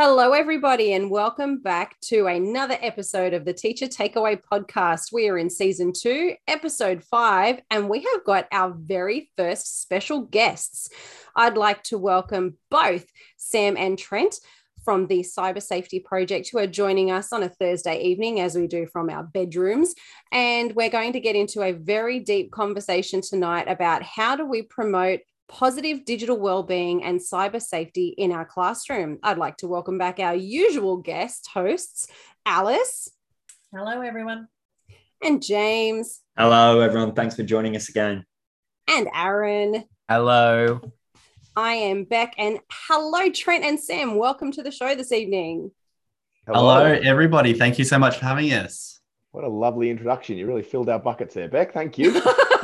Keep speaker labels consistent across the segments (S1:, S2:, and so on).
S1: Hello, everybody, and welcome back to another episode of the Teacher Takeaway Podcast. We are in season two, episode five, and we have got our very first special guests. I'd like to welcome both Sam and Trent from the Cyber Safety Project who are joining us on a Thursday evening, as we do from our bedrooms. And we're going to get into a very deep conversation tonight about how do we promote positive digital well-being and cyber safety in our classroom. I'd like to welcome back our usual guest hosts, Alice.
S2: Hello, everyone.
S1: And James.
S3: Hello, everyone. Thanks for joining us again.
S1: And Aaron.
S4: Hello.
S1: I am Beck. And hello, Trent and Sam. Welcome to the show this evening.
S4: Hello. hello, everybody. Thank you so much for having us.
S5: What a lovely introduction. You really filled our buckets there, Beck. Thank you.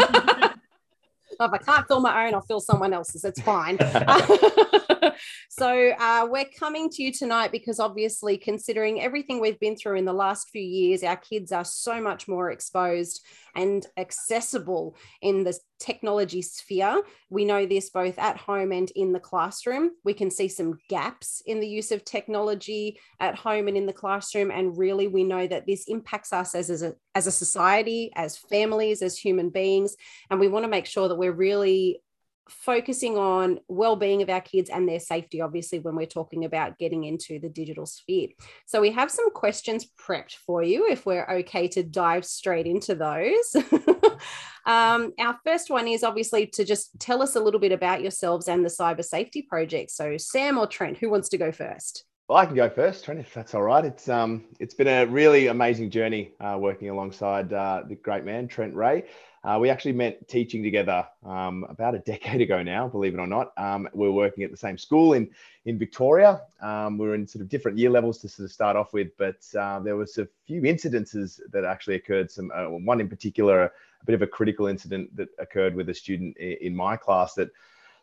S1: if I can't fill my own, I'll fill someone else's. It's fine. so uh, we're coming to you tonight because obviously, considering everything we've been through in the last few years, our kids are so much more exposed and accessible in the technology sphere. We know this both at home and in the classroom. We can see some gaps in the use of technology at home and in the classroom. And really, we know that this impacts us as, as, a, as a society, as families, as human beings. And we want to make sure that we're really focusing on well-being of our kids and their safety obviously when we're talking about getting into the digital sphere so we have some questions prepped for you if we're okay to dive straight into those um, our first one is obviously to just tell us a little bit about yourselves and the cyber safety project so sam or trent who wants to go first
S5: well, I can go first, Trent, if that's all right. It's um, it's been a really amazing journey uh, working alongside uh, the great man Trent Ray. Uh, we actually met teaching together um, about a decade ago now, believe it or not. Um, we are working at the same school in, in Victoria. Um, we were in sort of different year levels to sort of start off with, but uh, there was a few incidences that actually occurred. Some uh, One in particular, a bit of a critical incident that occurred with a student in, in my class that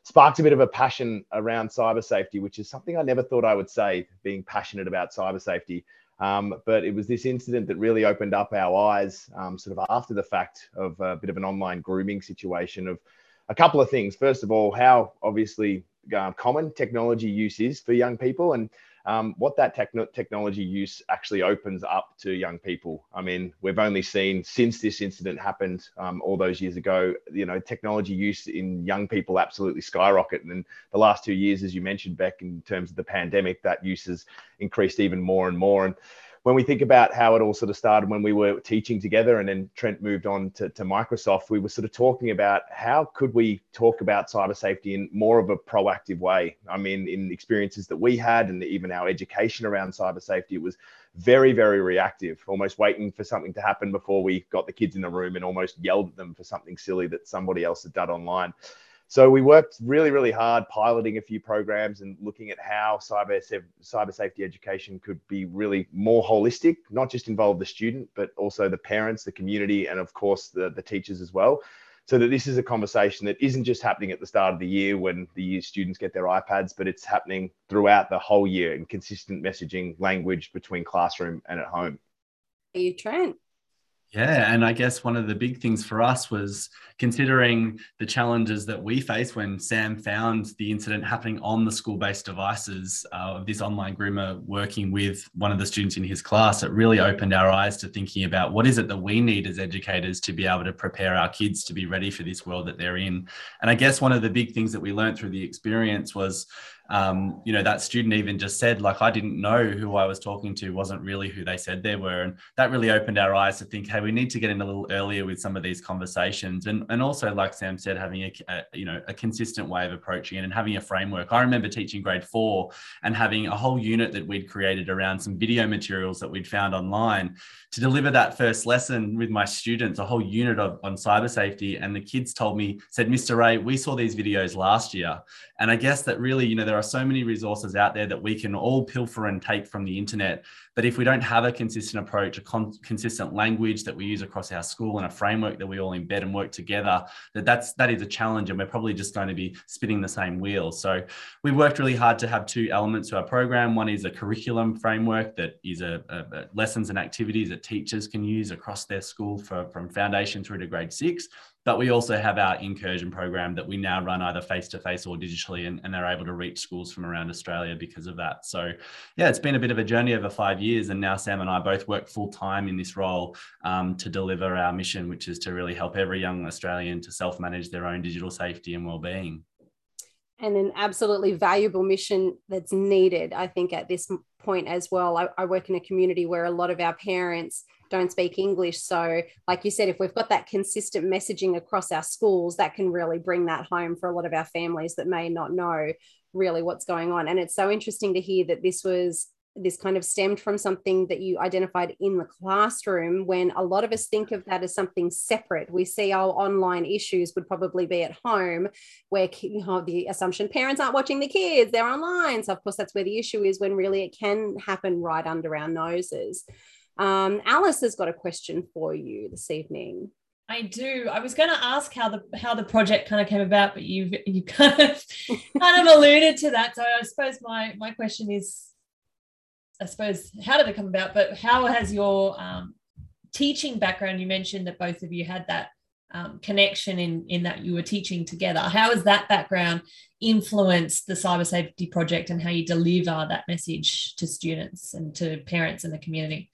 S5: sparked a bit of a passion around cyber safety, which is something I never thought I would say, being passionate about cyber safety. Um, but it was this incident that really opened up our eyes, um, sort of after the fact, of a bit of an online grooming situation of a couple of things. First of all, how obviously uh, common technology use is for young people, and um, what that technology use actually opens up to young people. I mean, we've only seen since this incident happened um, all those years ago, you know, technology use in young people absolutely skyrocket. And the last two years, as you mentioned, Beck, in terms of the pandemic, that use has increased even more and more. And when we think about how it all sort of started when we were teaching together and then Trent moved on to, to Microsoft, we were sort of talking about how could we talk about cyber safety in more of a proactive way. I mean, in experiences that we had and even our education around cyber safety, it was very, very reactive, almost waiting for something to happen before we got the kids in the room and almost yelled at them for something silly that somebody else had done online. So we worked really, really hard piloting a few programs and looking at how cyber, cyber safety education could be really more holistic, not just involve the student, but also the parents, the community, and of course the, the teachers as well. So that this is a conversation that isn't just happening at the start of the year when the students get their iPads, but it's happening throughout the whole year in consistent messaging language between classroom and at home.
S1: Are you, Trent?
S4: Yeah, and I guess one of the big things for us was considering the challenges that we face when Sam found the incident happening on the school based devices uh, of this online groomer working with one of the students in his class. It really opened our eyes to thinking about what is it that we need as educators to be able to prepare our kids to be ready for this world that they're in. And I guess one of the big things that we learned through the experience was um, you know, that student even just said, like, I didn't know who I was talking to wasn't really who they said they were. And that really opened our eyes to think, hey, we need to get in a little earlier with some of these conversations. And, and also, like Sam said, having a, a you know, a consistent way of approaching it and having a framework. I remember teaching grade four and having a whole unit that we'd created around some video materials that we'd found online to deliver that first lesson with my students, a whole unit of, on cyber safety. And the kids told me, said, Mr. Ray, we saw these videos last year. And I guess that really, you know, there are so many resources out there that we can all pilfer and take from the internet. But if we don't have a consistent approach, a con- consistent language that we use across our school and a framework that we all embed and work together, that that's that is a challenge, and we're probably just going to be spinning the same wheel. So we've worked really hard to have two elements to our program. One is a curriculum framework that is a, a, a lessons and activities that teachers can use across their school for, from foundation through to grade six. But we also have our incursion program that we now run either face to face or digitally, and, and, they're able to reach schools from around Australia because of that. So, yeah, it's been a bit of a journey over five years. And now Sam and I both work full time in this role um, to deliver our mission, which is to really help every young Australian to self manage their own digital safety and well-being
S1: and an absolutely valuable mission that's needed, I think, at this point as well. I, I, work in a community where a lot of our parents don't speak English. So, like you said, if we've got that consistent messaging across our schools, that can really bring that home for a lot of our families that may not know really what's going on. And it's so interesting to hear that this was this kind of stemmed from something that you identified in the classroom when a lot of us think of that as something separate we see our online issues would probably be at home where you know the assumption parents aren't watching the kids they're online so of course that's where the issue is when really it can happen right under our noses um, Alice has got a question for you this evening.
S2: I do. I was going to ask how the how the project kind of came about, but you've you kind of kind of alluded to that. So I suppose my my question is, I suppose, how did it come about? But how has your um, teaching background? You mentioned that both of you had that um, connection in in that you were teaching together. How has that background influenced the cyber safety project and how you deliver that message to students and to parents in the community?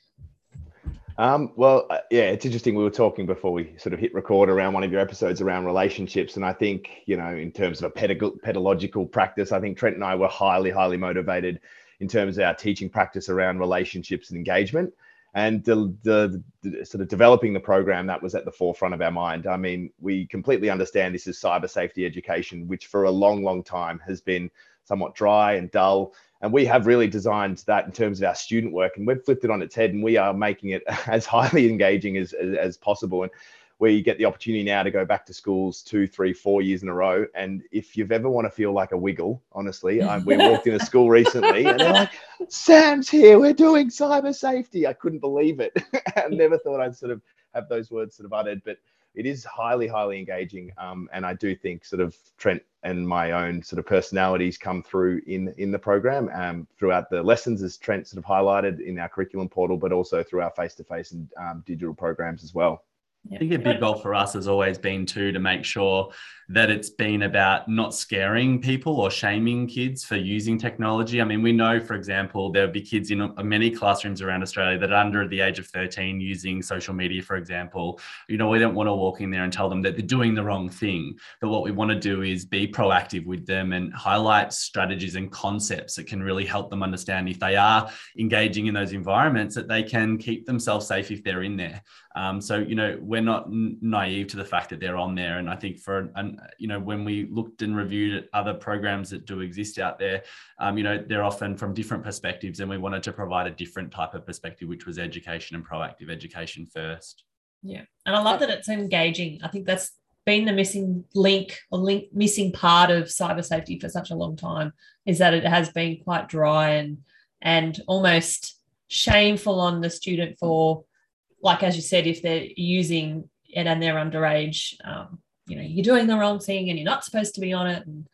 S5: Um, well, uh, yeah, it's interesting. We were talking before we sort of hit record around one of your episodes around relationships. And I think, you know, in terms of a pedag- pedagogical practice, I think Trent and I were highly, highly motivated in terms of our teaching practice around relationships and engagement. And the, the, the, sort of developing the program that was at the forefront of our mind. I mean, we completely understand this is cyber safety education, which for a long, long time has been somewhat dry and dull and we have really designed that in terms of our student work, and we've flipped it on its head, and we are making it as highly engaging as, as, as possible. And we get the opportunity now to go back to schools two, three, four years in a row. And if you've ever want to feel like a wiggle, honestly, I, we walked in a school recently and they're like, Sam's here, we're doing cyber safety. I couldn't believe it. I never thought I'd sort of have those words sort of uttered, but it is highly, highly engaging. Um, and I do think sort of Trent and my own sort of personalities come through in in the program um, throughout the lessons, as Trent sort of highlighted in our curriculum portal, but also through our face-to-face and um, digital programs as well.
S4: I think a big goal for us has always been too to make sure that it's been about not scaring people or shaming kids for using technology. I mean, we know, for example, there'll be kids in many classrooms around Australia that are under the age of 13 using social media, for example. You know, we don't want to walk in there and tell them that they're doing the wrong thing. But what we want to do is be proactive with them and highlight strategies and concepts that can really help them understand if they are engaging in those environments that they can keep themselves safe if they're in there. Um, so, you know, we're not naive to the fact that they're on there. And I think for an, you know, when we looked and reviewed at other programs that do exist out there, um, you know, they're often from different perspectives, and we wanted to provide a different type of perspective, which was education and proactive education first.
S2: Yeah, and I love that it's engaging. I think that's been the missing link or link missing part of cyber safety for such a long time is that it has been quite dry and and almost shameful on the student for like as you said if they're using it and they're underage um, you know you're doing the wrong thing and you're not supposed to be on it. And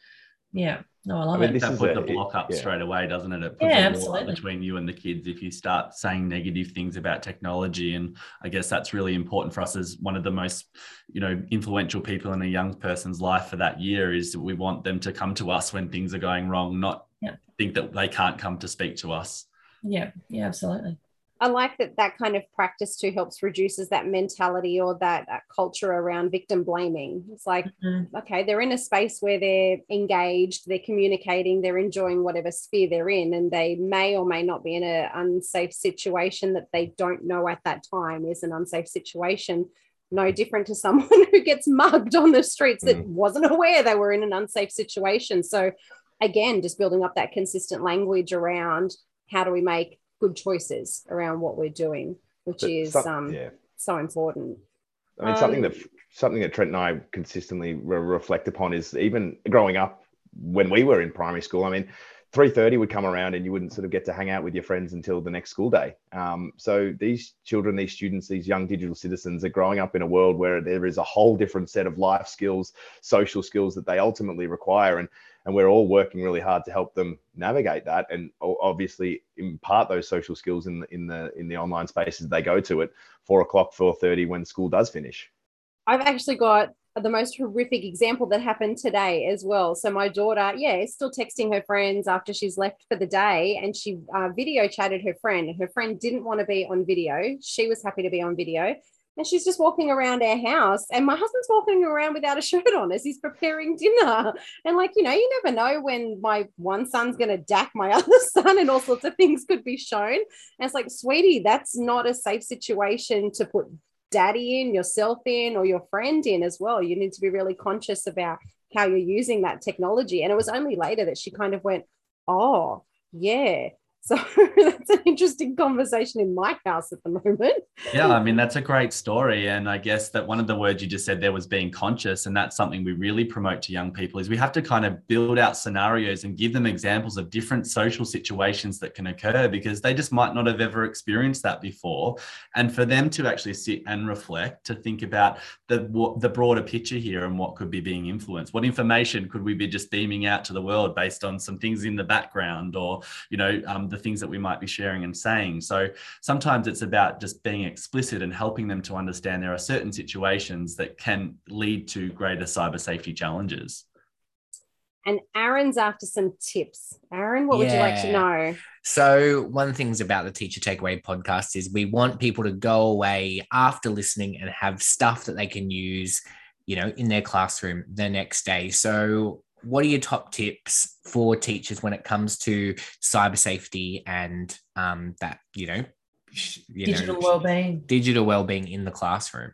S2: yeah. No i love I mean,
S4: it. that puts the block up yeah. straight away doesn't it? It puts yeah, a wall between you and the kids if you start saying negative things about technology. And i guess that's really important for us as one of the most you know influential people in a young person's life for that year is that we want them to come to us when things are going wrong not yeah. think that they can't come to speak to us.
S2: Yeah. Yeah absolutely
S1: I like that that kind of practice too helps reduces that mentality or that, that culture around victim blaming. It's like, mm-hmm. okay, they're in a space where they're engaged, they're communicating, they're enjoying whatever sphere they're in, and they may or may not be in an unsafe situation that they don't know at that time is an unsafe situation. No different to someone who gets mugged on the streets that mm. wasn't aware they were in an unsafe situation. So, again, just building up that consistent language around how do we make good choices around what we're doing, which but is some, um, yeah. so important.
S5: I mean, um, something that something that Trent and I consistently re- reflect upon is even growing up when we were in primary school. I mean, 3.30 would come around and you wouldn't sort of get to hang out with your friends until the next school day um, so these children these students these young digital citizens are growing up in a world where there is a whole different set of life skills social skills that they ultimately require and and we're all working really hard to help them navigate that and obviously impart those social skills in the in the in the online spaces they go to at four o'clock 4.30 when school does finish
S1: i've actually got the most horrific example that happened today as well. So my daughter, yeah, is still texting her friends after she's left for the day, and she uh, video chatted her friend. Her friend didn't want to be on video. She was happy to be on video, and she's just walking around our house. And my husband's walking around without a shirt on as he's preparing dinner. And like you know, you never know when my one son's going to dack my other son, and all sorts of things could be shown. And it's like, sweetie, that's not a safe situation to put daddy in, yourself in, or your friend in as well. You need to be really conscious about how you're using that technology. And it was only later that she kind of went, Oh, yeah, so that's an interesting conversation in my house at the moment.
S4: Yeah, I mean, that's a great story. And I guess that one of the words you just said there was being conscious. And that's something we really promote to young people is we have to kind of build out scenarios and give them examples of different social situations that can occur because they just might not have ever experienced that before. And for them to actually sit and reflect, to think about the, the broader picture here and what could be being influenced. What information could we be just beaming out to the world based on some things in the background or, you know, um, the things that we might be sharing and saying. So sometimes it's about just being explicit and helping them to understand there are certain situations that can lead to greater cyber safety challenges.
S1: And Aaron's after some tips. Aaron, what yeah. would you like to know?
S6: So, one of the things about the Teacher Takeaway podcast is we want people to go away after listening and have stuff that they can use, you know, in their classroom the next day. So, what are your top tips for teachers when it comes to cyber safety and um, that you know
S2: you digital know, well-being.
S6: digital well-being in the classroom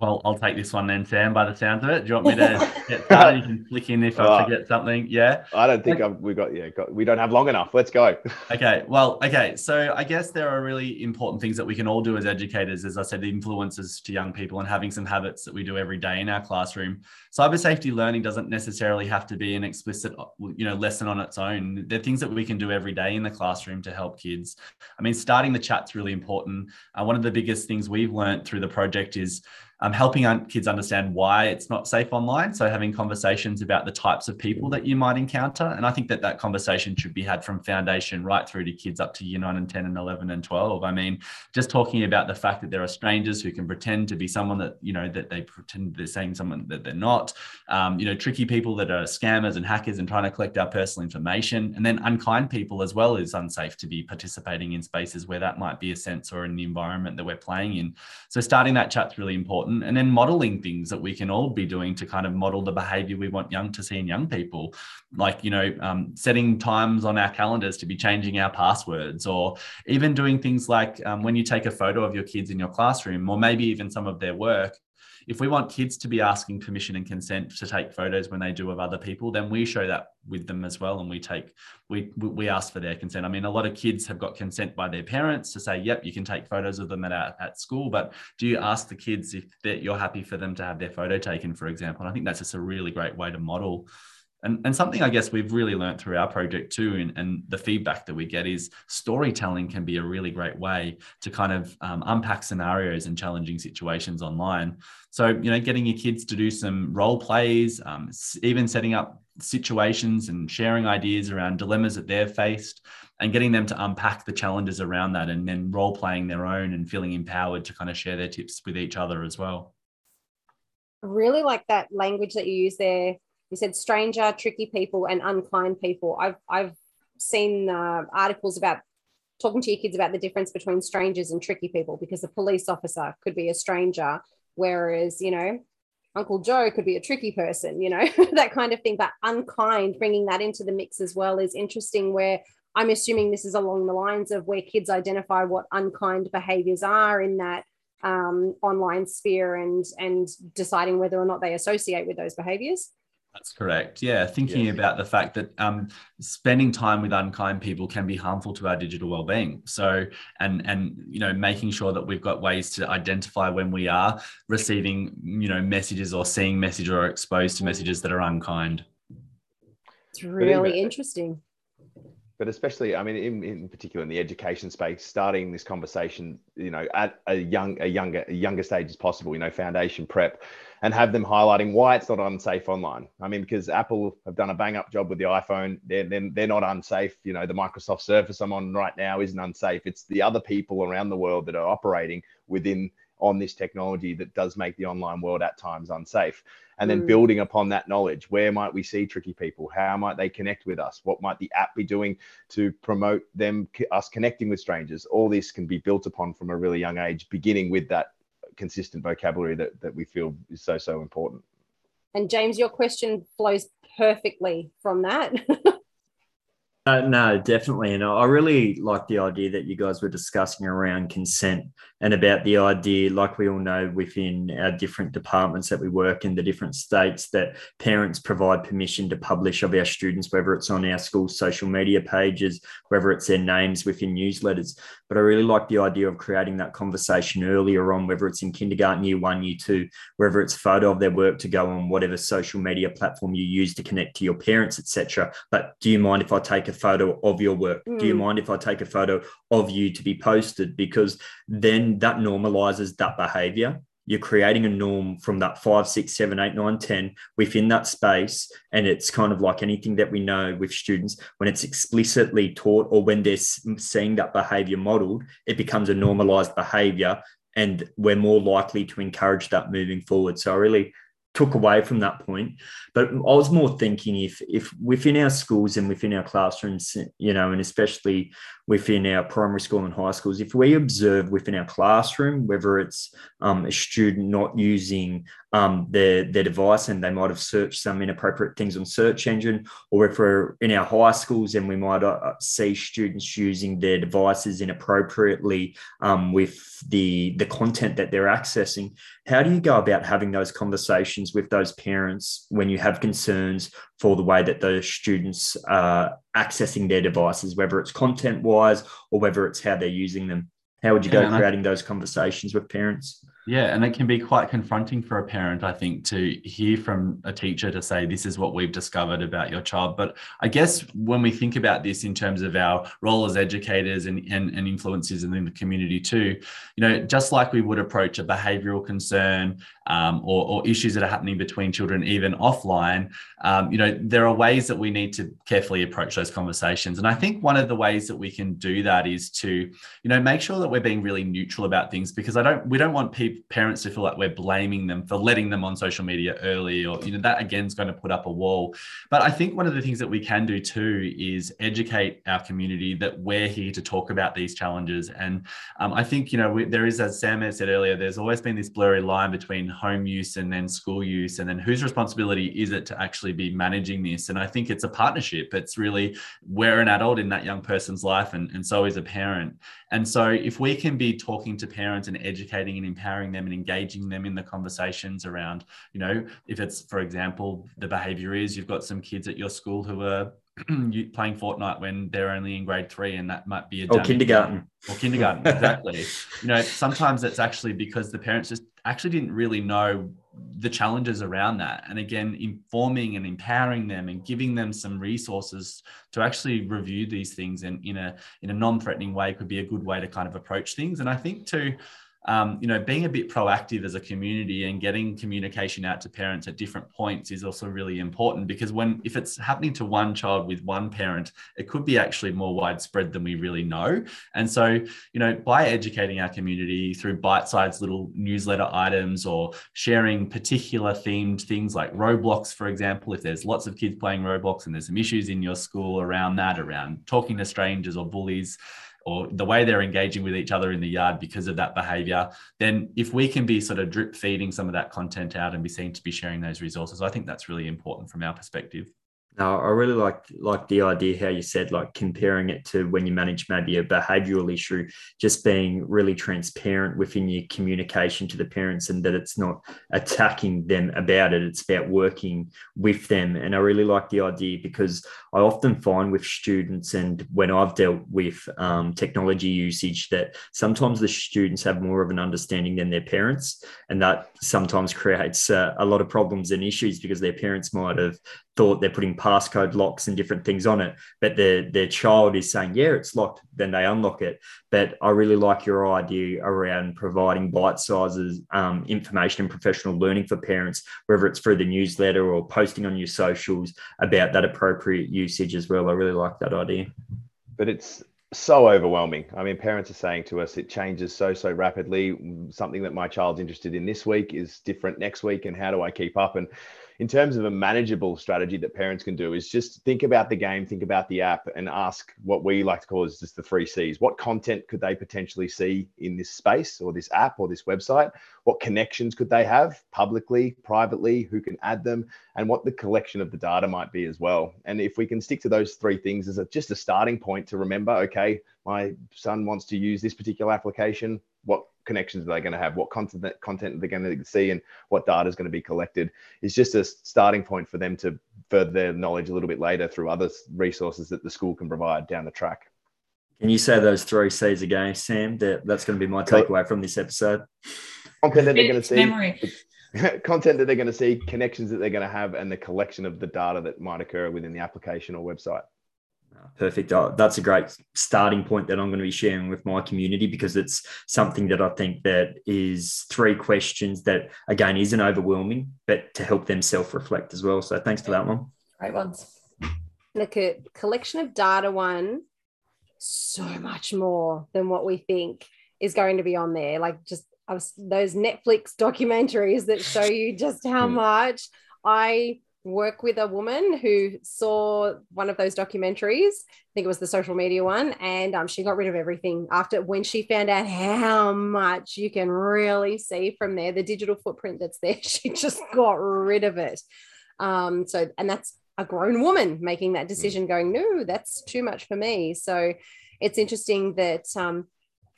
S4: well, I'll take this one then, Sam. By the sounds of it, do you want me to get started? You can flick in if I forget something. Yeah.
S5: I don't think I've, we got yeah. Got, we don't have long enough. Let's go.
S4: okay. Well. Okay. So I guess there are really important things that we can all do as educators. As I said, influences to young people and having some habits that we do every day in our classroom. Cyber safety learning doesn't necessarily have to be an explicit, you know, lesson on its own. There are things that we can do every day in the classroom to help kids. I mean, starting the chat's really important. Uh, one of the biggest things we've learned through the project is um, helping kids understand why it's not safe online. So having conversations about the types of people that you might encounter. And I think that that conversation should be had from foundation right through to kids up to year nine and 10 and 11 and 12. I mean, just talking about the fact that there are strangers who can pretend to be someone that, you know, that they pretend they're saying someone that they're not, um, you know, tricky people that are scammers and hackers and trying to collect our personal information. And then unkind people as well is unsafe to be participating in spaces where that might be a sense or the environment that we're playing in. So starting that chat's really important important. And then modeling things that we can all be doing to kind of model the behavior we want young to see in young people, like, you know, um, setting times on our calendars to be changing our passwords, or even doing things like um, when you take a photo of your kids in your classroom, or maybe even some of their work, if we want kids to be asking permission and consent to take photos when they do of other people, then we show that with them as well, and we take we we ask for their consent. I mean, a lot of kids have got consent by their parents to say, "Yep, you can take photos of them at at school." But do you ask the kids if that you're happy for them to have their photo taken, for example? And I think that's just a really great way to model and, and something I guess we've really learned through our project too, and, and the feedback that we get is storytelling can be a really great way to kind of um, unpack scenarios and challenging situations online. So, you know, getting your kids to do some role plays, um, even setting up situations and sharing ideas around dilemmas that they've faced and getting them to unpack the challenges around that and then role playing their own and feeling empowered to kind of share their tips with each other as well.
S1: I really like that language that you use there you said stranger, tricky people, and unkind people. I've I've seen uh, articles about talking to your kids about the difference between strangers and tricky people because a police officer could be a stranger, whereas you know Uncle Joe could be a tricky person, you know, that kind of thing. But unkind, bringing that into the mix as well is interesting. Where I'm assuming this is along the lines of where kids identify what unkind behaviors are in that um, online sphere and and deciding whether or not they associate with those behaviors.
S4: That's correct. Yeah, thinking yes. about the fact that um, spending time with unkind people can be harmful to our digital well-being. So, and and you know, making sure that we've got ways to identify when we are receiving, you know, messages or seeing messages or exposed to messages that are unkind.
S1: It's really interesting.
S5: But especially, I mean, in, in particular in the education space, starting this conversation, you know, at a young, a younger, a younger stage as possible, you know, foundation prep, and have them highlighting why it's not unsafe online. I mean, because Apple have done a bang up job with the iPhone, they're, they're, they're not unsafe. You know, the Microsoft Surface I'm on right now isn't unsafe. It's the other people around the world that are operating within on this technology that does make the online world at times unsafe and then mm. building upon that knowledge. Where might we see tricky people? How might they connect with us? What might the app be doing to promote them us connecting with strangers? All this can be built upon from a really young age beginning with that consistent vocabulary that, that we feel is so so important.
S1: And james your question flows perfectly from that.
S3: Uh, no, definitely. And I really like the idea that you guys were discussing around consent and about the idea, like we all know within our different departments that we work in the different states, that parents provide permission to publish of our students, whether it's on our school social media pages, whether it's their names within newsletters. But I really like the idea of creating that conversation earlier on, whether it's in kindergarten, year one, year two, whether it's a photo of their work to go on whatever social media platform you use to connect to your parents, etc. But do you mind if I take a photo of your work? Mm. Do you mm. mind if I take a photo of you to be posted? Because then that normalizes that behavior. You're creating a norm from that five, six, seven, eight, nine, 10 within that space. And it's kind of like anything that we know with students when it's explicitly taught or when they're seeing that behavior modeled, it becomes a normalized behavior. And we're more likely to encourage that moving forward. So I really took away from that point. But I was more thinking if if within our schools and within our classrooms, you know, and especially within our primary school and high schools, if we observe within our classroom, whether it's um, a student not using um, their, their device and they might have searched some inappropriate things on search engine, or if we're in our high schools and we might uh, see students using their devices inappropriately um, with the, the content that they're accessing, how do you go about having those conversations with those parents when you have concerns for the way that those students are accessing their devices, whether it's content wise or whether it's how they're using them. How would you go creating those conversations with parents?
S4: Yeah, and it can be quite confronting for a parent, I think, to hear from a teacher to say, This is what we've discovered about your child. But I guess when we think about this in terms of our role as educators and, and, and influencers in the community too, you know, just like we would approach a behavioral concern um, or, or, issues that are happening between children, even offline, um, you know, there are ways that we need to carefully approach those conversations. And I think one of the ways that we can do that is to, you know, make sure that we're being really neutral about things because I don't, we don't want people parents to feel like we're blaming them for letting them on social media early or you know that again is going to put up a wall. But i think one of the things that we can do too is educate our community that we're here to talk about these challenges. And um, i think you know we, there is as sam had said earlier there's always been this blurry line between home use and then school use and then whose responsibility is it to actually be managing this? And i think it's a partnership. It's really we're an adult in that young person's life and, and so is a parent. And so if we can be talking to parents and educating and empowering them and engaging them in the conversations around, you know, if it's, for example, the behavior is you've got some kids at your school who are playing Fortnite when they're only in grade three, and that might be a
S3: or kindergarten.
S4: Or kindergarten exactly. you know, sometimes it's actually because the parents just actually didn't really know the challenges around that. And again informing and empowering them and giving them some resources to actually review these things in, in a in a non-threatening way could be a good way to kind of approach things. And i think too um, you know, being a bit proactive as a community and getting communication out to parents at different points is also really important because when if it's happening to one child with one parent, it could be actually more widespread than we really know. And so, you know, by educating our community through bite-sized little newsletter items or sharing particular themed things like Roblox, for example, if there's lots of kids playing Roblox and there's some issues in your school around that, around talking to strangers or bullies or the way they're engaging with each other in the yard because of that behavior, then if we can be sort of drip feeding some of that content out and be seen to be sharing those resources, I think that's really important from our perspective.
S3: I really like like the idea how you said like comparing it to when you manage maybe a behavioral issue, just being really transparent within your communication to the parents and that it's not attacking them about it. It's about working with them. And I really like the idea because I often find with students and when I've dealt with um, technology usage that sometimes the students have more of an understanding than their parents, and that sometimes creates uh, a lot of problems and issues because their parents might have thought they're putting passcode locks and different things on it, but their their child is saying, "Yeah, it's locked." Then they unlock it. But I really like your idea around providing bite sizes um, information and professional learning for parents, whether it's through the newsletter or posting on your socials about that appropriate usage as well. I really like that idea.
S5: But it's so overwhelming. I mean, parents are saying to us it changes so, so rapidly. Something that my child's interested in this week is different next week. And how do I keep up? And in terms of a manageable strategy that parents can do is just think about the game, think about the app, and ask what we like to call is just the three C's. What content could they potentially see in this space or this app or this website? What connections could they have publicly, privately? Who can add them? And what the collection of the data might be as well. And if we can stick to those three things as a, just a starting point to remember, okay, my son wants to use this particular application. What connections are they going to have? What content content they're going to see, and what data is going to be collected? Is just a starting point for them to further their knowledge a little bit later through other resources that the school can provide down the track.
S3: Can you say those three C's again, Sam? That that's going to be my takeaway from this episode.
S5: Content that they're going to see. Memory. content that they're going to see, connections that they're going to have, and the collection of the data that might occur within the application or website.
S3: Perfect. Oh, that's a great starting point that I'm going to be sharing with my community because it's something that I think that is three questions that again isn't overwhelming, but to help them self-reflect as well. So thanks for that one.
S2: Great ones.
S1: Look at collection of data one, so much more than what we think is going to be on there. Like just those Netflix documentaries that show you just how hmm. much I work with a woman who saw one of those documentaries. I think it was the social media one, and um, she got rid of everything after when she found out how much you can really see from there, the digital footprint that's there. She just got rid of it. Um, so, and that's a grown woman making that decision, going, no, that's too much for me. So, it's interesting that um,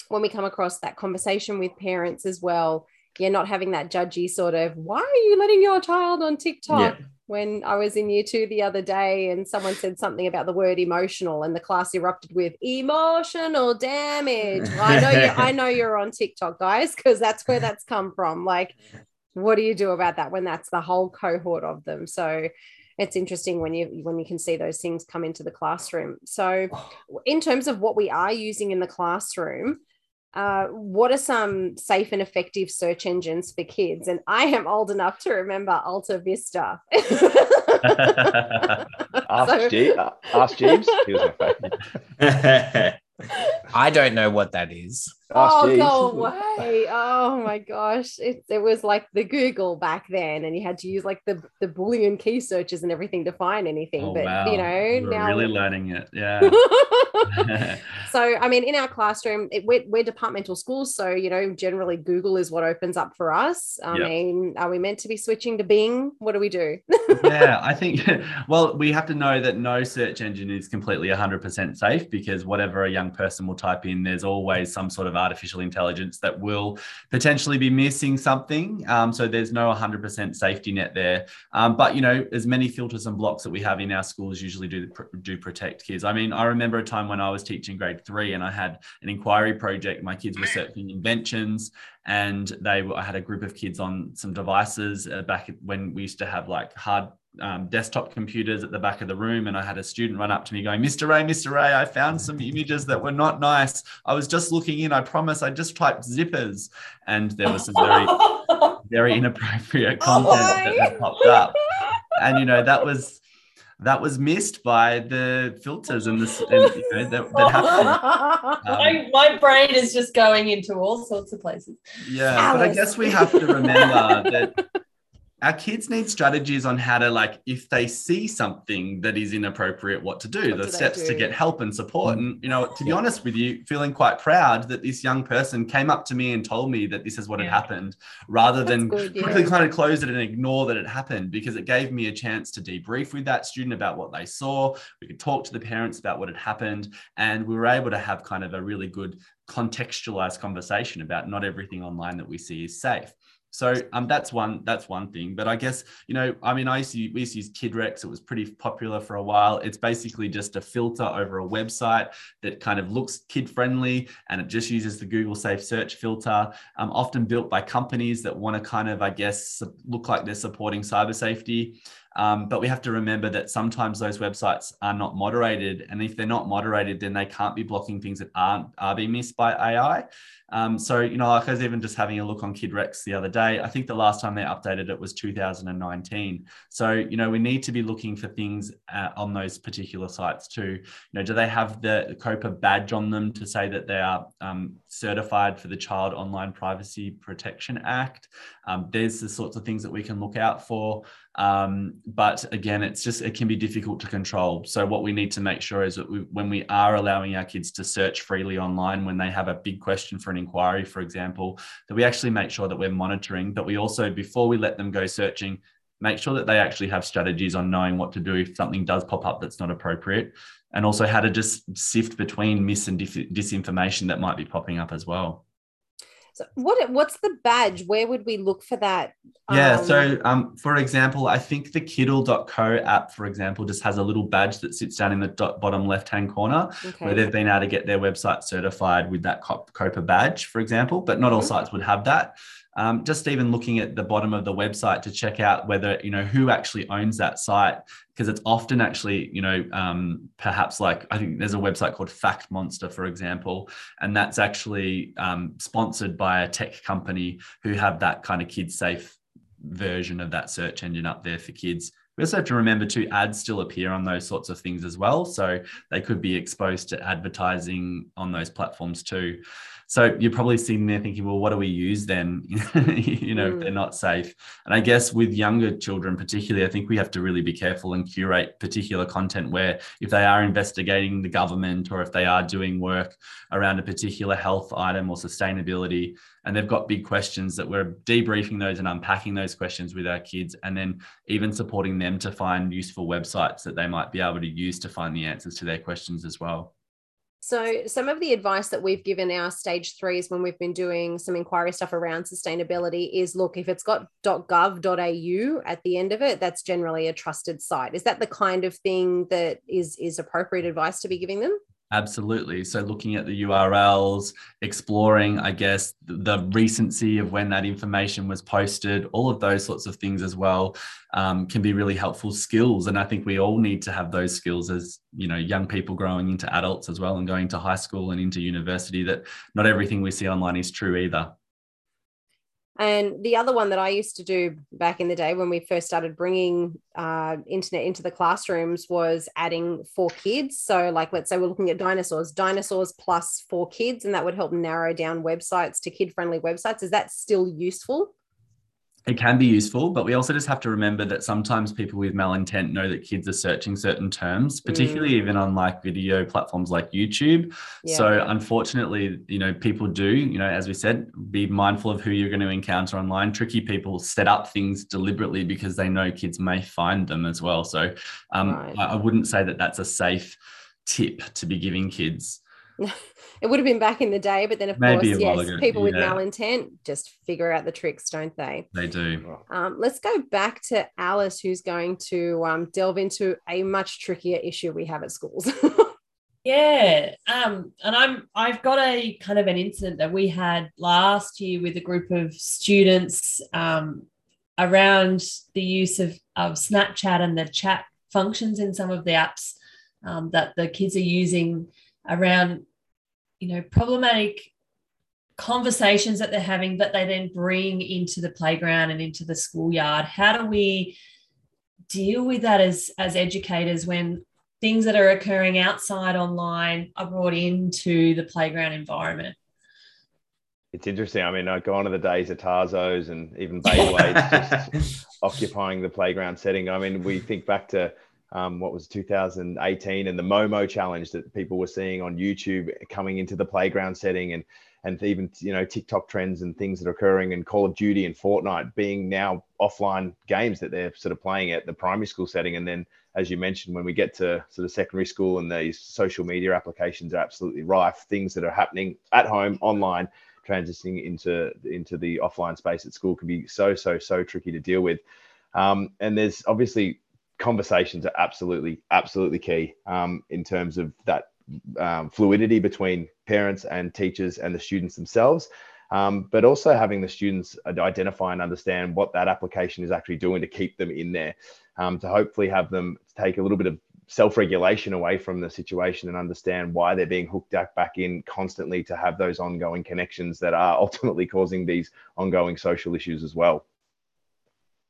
S1: when we come across that conversation with parents as well, you're not having that judgy sort of, why are you letting your child on TikTok? Yeah when I was in year two the other day and someone said something about the word emotional and the class erupted with emotional damage. I know you I know you're on TikTok, guys, because that's where that's come from. Like, what do you do about that when that's the whole cohort of them? So it's interesting when you when you can see those things come into the classroom. So oh. in terms of what we are using in the classroom, uh, what are some safe and effective search engines for kids? And I am old enough to remember Alta Vista.
S5: ask, so, G- uh, ask Jeeves. He was my
S6: favorite. I don't know what that is.
S1: Oh, oh go away. Oh my gosh. It, it was like the Google back then, and you had to use like the, the Boolean key searches and everything to find anything. Oh, but wow. you know,
S4: We're now really learning it. Yeah.
S1: So I mean, in our classroom, it, we're, we're departmental schools. So, you know, generally Google is what opens up for us. I yep. mean, are we meant to be switching to Bing? What do we do?
S4: yeah, I think well, we have to know that no search engine is completely 100% safe because whatever a young person will type in, there's always some sort of artificial intelligence that will potentially be missing something. Um, so there's no 100% safety net there. Um, but you know, as many filters and blocks that we have in our schools usually do do protect kids. I mean, I remember a time when I was teaching grade three and I had an inquiry project. My kids were searching inventions and they I had a group of kids on some devices uh, back when we used to have like hard um, desktop computers at the back of the room and I had a student run up to me going, Mr. Ray, Mr. Ray, I found some images that were not nice. I was just looking in. I promise I just typed zippers. And there was some very, very inappropriate oh content oh that had popped up. And, you know, that was, that was missed by the filters and the and, you know, that, that happened.
S2: Um, my, my brain is just going into all sorts of places.
S4: Yeah, Alice. but I guess we have to remember that our kids need strategies on how to like if they see something that is inappropriate what to do what the do steps do? to get help and support and you know to be honest with you feeling quite proud that this young person came up to me and told me that this is what yeah. had happened rather That's than good, yeah. quickly kind of close it and ignore that it happened because it gave me a chance to debrief with that student about what they saw we could talk to the parents about what had happened and we were able to have kind of a really good contextualized conversation about not everything online that we see is safe so um, that's one that's one thing. But I guess you know, I mean, I used to we used to use KidRex. It was pretty popular for a while. It's basically just a filter over a website that kind of looks kid friendly, and it just uses the Google Safe Search filter. Um, often built by companies that want to kind of, I guess, look like they're supporting cyber safety. Um, but we have to remember that sometimes those websites are not moderated. And if they're not moderated, then they can't be blocking things that aren't are being missed by AI. Um, so, you know, like I was even just having a look on KidRex the other day. I think the last time they updated it was 2019. So, you know, we need to be looking for things uh, on those particular sites too. You know, do they have the COPPA badge on them to say that they are um, certified for the Child Online Privacy Protection Act? Um, there's the sorts of things that we can look out for. Um, but again, it's just, it can be difficult to control. So, what we need to make sure is that we, when we are allowing our kids to search freely online, when they have a big question for an inquiry, for example, that we actually make sure that we're monitoring, but we also, before we let them go searching, make sure that they actually have strategies on knowing what to do if something does pop up that's not appropriate. And also how to just sift between mis and disinformation that might be popping up as well
S1: so what what's the badge? Where would we look for that?
S4: Yeah, um, so um, for example, I think the Kiddle.co app, for example, just has a little badge that sits down in the bottom left-hand corner okay. where they've been able to get their website certified with that COPPA badge, for example. But not all mm-hmm. sites would have that um, just even looking at the bottom of the website to check out whether you know who actually owns that site because it's often actually you know um, perhaps like i think there's a website called fact monster for example and that's actually um, sponsored by a tech company who have that kind of kid safe version of that search engine up there for kids. We also have to remember to ads still appear on those sorts of things as well so they could be exposed to advertising on those platforms too so you're probably sitting there thinking, well, what do we use then? you know, mm. they're not safe. And I guess with younger children, particularly, I think we have to really be careful and curate particular content where if they are investigating the government or if they are doing work around a particular health item or sustainability, and they've got big questions that we're debriefing those and unpacking those questions with our kids and then even supporting them to find useful websites that they might be able to use to find the answers to their questions as well.
S1: So, some of the advice that we've given our stage threes when we've been doing some inquiry stuff around sustainability is look, if it's got .gov.au at the end of it, that's generally a trusted site. Is that the kind of thing that is is appropriate advice to be giving them?
S4: Absolutely. So, looking at the URLs, exploring, I guess, the recency of when that information was posted, all of those sorts of things as well um, can be really helpful skills. And I think we all need to have those skills as, you know, young people growing into adults as well and going to high school and into university, that not everything we see online is true either.
S1: And the other one that I used to do back in the day when we first started bringing uh, internet into the classrooms was adding for kids. So, like, let's say we're looking at dinosaurs, dinosaurs plus for kids, and that would help narrow down websites to kid friendly websites. Is that still useful?
S4: It can be useful, but we also just have to remember that sometimes people with malintent know that kids are searching certain terms, particularly mm. even on like video platforms like YouTube. Yeah. So unfortunately, you know, people do, you know, as we said, be mindful of who you're going to encounter online. Tricky people set up things deliberately because they know kids may find them as well. So um, right. I, I wouldn't say that that's a safe tip to be giving kids.
S1: it would have been back in the day, but then of Maybe course, yes, ago. people with malintent just figure out the tricks, don't they?
S4: They do.
S1: Um, let's go back to Alice, who's going to um, delve into a much trickier issue we have at schools.
S2: yeah, um, and I'm I've got a kind of an incident that we had last year with a group of students um, around the use of, of Snapchat and the chat functions in some of the apps um, that the kids are using around you know problematic conversations that they're having that they then bring into the playground and into the schoolyard how do we deal with that as as educators when things that are occurring outside online are brought into the playground environment
S5: it's interesting. I mean, I go on to the days of Tazos and even Beyblades just occupying the playground setting. I mean, we think back to um, what was 2018 and the Momo challenge that people were seeing on YouTube coming into the playground setting and and even you know TikTok trends and things that are occurring in Call of Duty and Fortnite being now offline games that they're sort of playing at the primary school setting. And then as you mentioned when we get to sort of secondary school and these social media applications are absolutely rife things that are happening at home online transitioning into into the offline space at school can be so so so tricky to deal with. Um, and there's obviously conversations are absolutely, absolutely key um, in terms of that um, fluidity between parents and teachers and the students themselves. um, but also having the students identify and understand what that application is actually doing to keep them in there, um, to hopefully have them take a little bit of self-regulation away from the situation and understand why they're being hooked back in constantly to have those ongoing connections that are ultimately causing these ongoing social issues as well.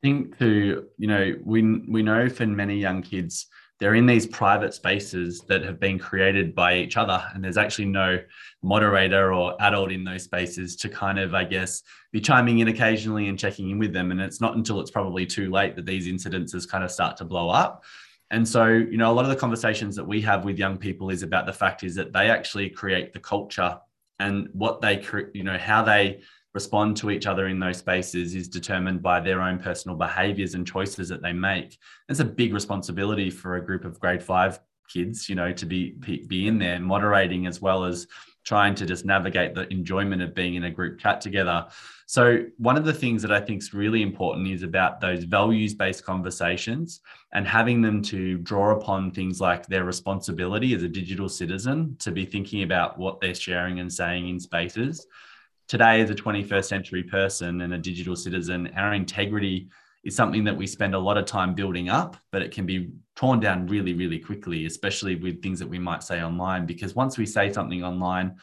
S4: Think to you know we we know for many young kids they're in these private spaces that have been created by each other and there's actually no moderator or adult in those spaces to kind of i guess be chiming in occasionally and checking in with them. And it's not until it's probably too late that these incidences kind of start to blow up. And so, you know, a lot of the conversations that we have with young people is about the fact is that they actually create the culture and what they, you know, how they respond to each other in those spaces is determined by their own personal behaviors and choices that they make. It's a big responsibility for a group of grade five kids, you know, to be be in there moderating as well as trying to just navigate the enjoyment of being in a group chat together. So, one of the things that I think is really important is about those values based conversations and having them to draw upon things like their responsibility as a digital citizen to be thinking about what they're sharing and saying in spaces. Today, as a 21st century person and a digital citizen, our integrity is something that we spend a lot of time building up, but it can be torn down really, really quickly, especially with things that we might say online. Because once we say something online,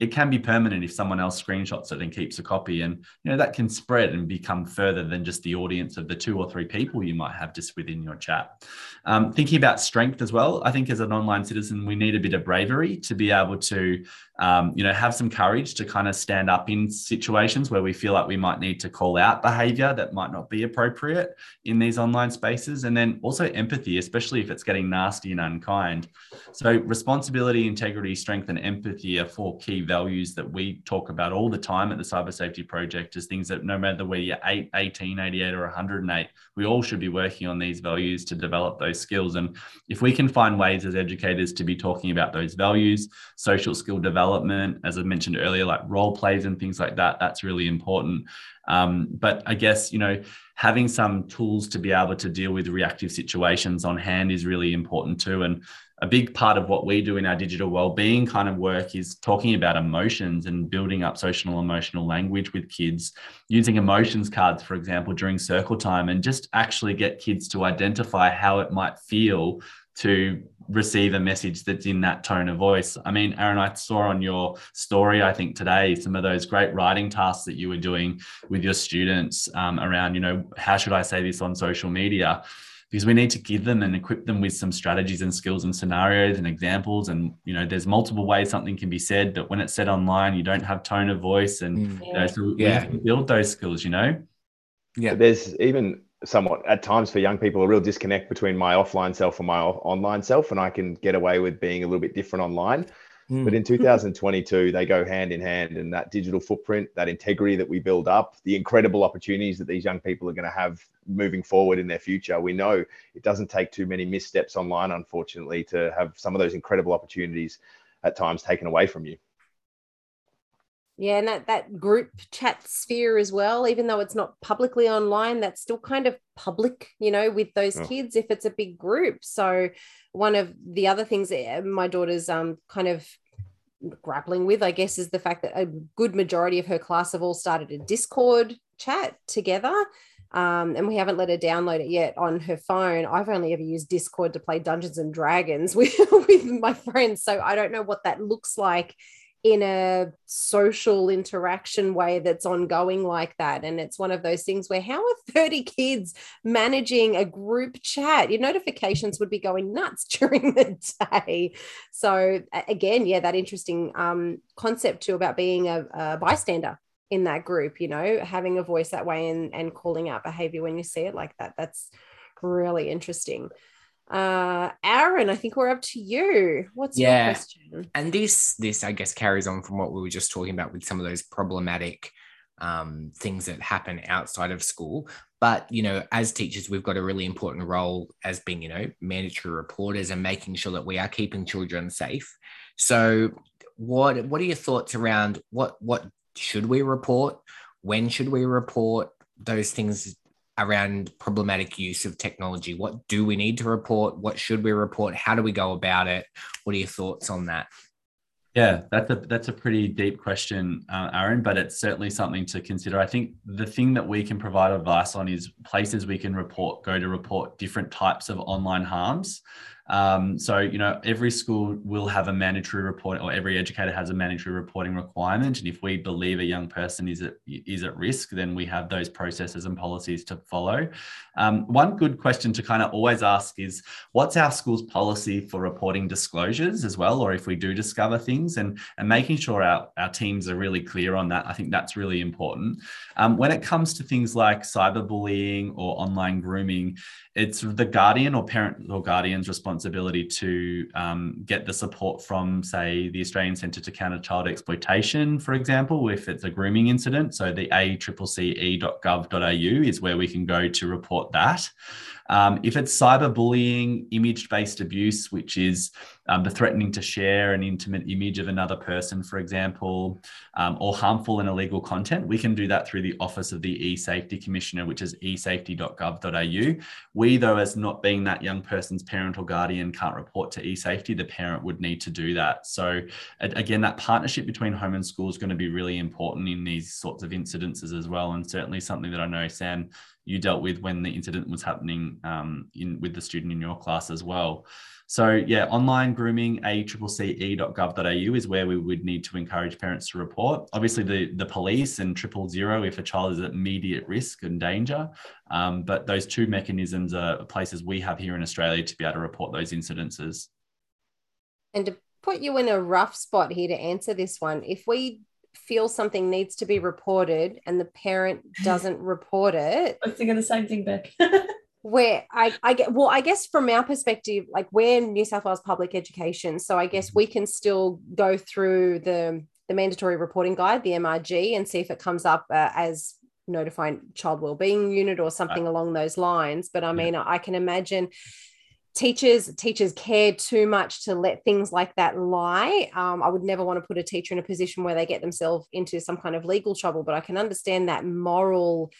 S4: it can be permanent if someone else screenshots it and keeps a copy and you know that can spread and become further than just the audience of the two or three people you might have just within your chat um, thinking about strength as well i think as an online citizen we need a bit of bravery to be able to um, you know have some courage to kind of stand up in situations where we feel like we might need to call out behavior that might not be appropriate in these online spaces and then also empathy especially if it's getting nasty and unkind so responsibility integrity strength and empathy are four key values that we talk about all the time at the Cyber Safety Project is things that no matter whether you're 8, 18, 88, or 108, we all should be working on these values to develop those skills. And if we can find ways as educators to be talking about those values, social skill development, as I mentioned earlier, like role plays and things like that, that's really important. Um, but I guess, you know, having some tools to be able to deal with reactive situations on hand is really important too. And a big part of what we do in our digital well-being kind of work is talking about emotions and building up social emotional language with kids using emotions cards for example during circle time and just actually get kids to identify how it might feel to receive a message that's in that tone of voice. I mean, Aaron, I saw on your story, I think today, some of those great writing tasks that you were doing with your students um, around, you know, how should I say this on social media? because we need to give them and equip them with some strategies and skills and scenarios and examples and you know there's multiple ways something can be said but when it's said online you don't have tone of voice and mm. you know so yeah. we have to build those skills you know
S5: yeah there's even somewhat at times for young people a real disconnect between my offline self and my online self and i can get away with being a little bit different online Mm. But in 2022, they go hand in hand. And that digital footprint, that integrity that we build up, the incredible opportunities that these young people are going to have moving forward in their future. We know it doesn't take too many missteps online, unfortunately, to have some of those incredible opportunities at times taken away from you.
S1: Yeah, and that, that group chat sphere as well, even though it's not publicly online, that's still kind of public, you know, with those oh. kids if it's a big group. So one of the other things that my daughter's um kind of grappling with, I guess, is the fact that a good majority of her class have all started a Discord chat together. Um, and we haven't let her download it yet on her phone. I've only ever used Discord to play Dungeons and Dragons with, with my friends. So I don't know what that looks like in a social interaction way that's ongoing like that. And it's one of those things where how are 30 kids managing a group chat? Your notifications would be going nuts during the day. So, again, yeah, that interesting um, concept too about being a, a bystander in that group, you know, having a voice that way and, and calling out behavior when you see it like that. That's really interesting uh aaron i think we're up to you. What's yeah. your question?
S6: And this this i guess carries on from what we were just talking about with some of those problematic um, things that happen outside of school. But you know as teachers we've got a really important role as being you know mandatory reporters and making sure that we are keeping children safe. So what what are your thoughts around what what should we report? When should we report? Those things around problematic use of technology. What do we need to report? What should we report? How do we go about it? What are your thoughts on that?
S4: Yeah, that's a that's a pretty deep question, uh, Aaron. But it's certainly something to consider. I think the thing that we can provide advice on is places we can report, go to report different types of online harms. Um, so, you know, every school will have a mandatory report, or every educator has a mandatory reporting requirement. And if we believe a young person is at, is at risk, then we have those processes and policies to follow. Um, one good question to kind of always ask is what's our school's policy for reporting disclosures as well, or if we do discover things, and, and making sure our, our teams are really clear on that. I think that's really important. Um, when it comes to things like cyberbullying or online grooming, it's the guardian or parent or guardian's responsibility to um, get the support from, say, the Australian Centre to Counter Child Exploitation, for example, if it's a grooming incident. So the accce.gov.au is where we can go to report that. Um, if it's cyberbullying, image based abuse, which is um, the threatening to share an intimate image of another person, for example, um, or harmful and illegal content, we can do that through the Office of the e-Safety Commissioner, which is esafety.gov.au. We, though, as not being that young person's parent or guardian, can't report to e-Safety. The parent would need to do that. So, again, that partnership between home and school is going to be really important in these sorts of incidences as well, and certainly something that I know Sam you dealt with when the incident was happening um, in with the student in your class as well. So yeah, online grooming, accce.gov.au is where we would need to encourage parents to report. Obviously, the, the police and triple zero if a child is at immediate risk and danger. Um, but those two mechanisms are places we have here in Australia to be able to report those incidences.
S1: And to put you in a rough spot here to answer this one, if we feel something needs to be reported and the parent doesn't report it.
S2: I was thinking the same thing, Beck.
S1: where I, I get well, I guess from our perspective, like we're New South Wales public education. So I guess we can still go through the the mandatory reporting guide, the MRG, and see if it comes up uh, as notifying child wellbeing unit or something uh, along those lines. But I mean, yeah. I can imagine teachers teachers care too much to let things like that lie um, i would never want to put a teacher in a position where they get themselves into some kind of legal trouble but i can understand that moral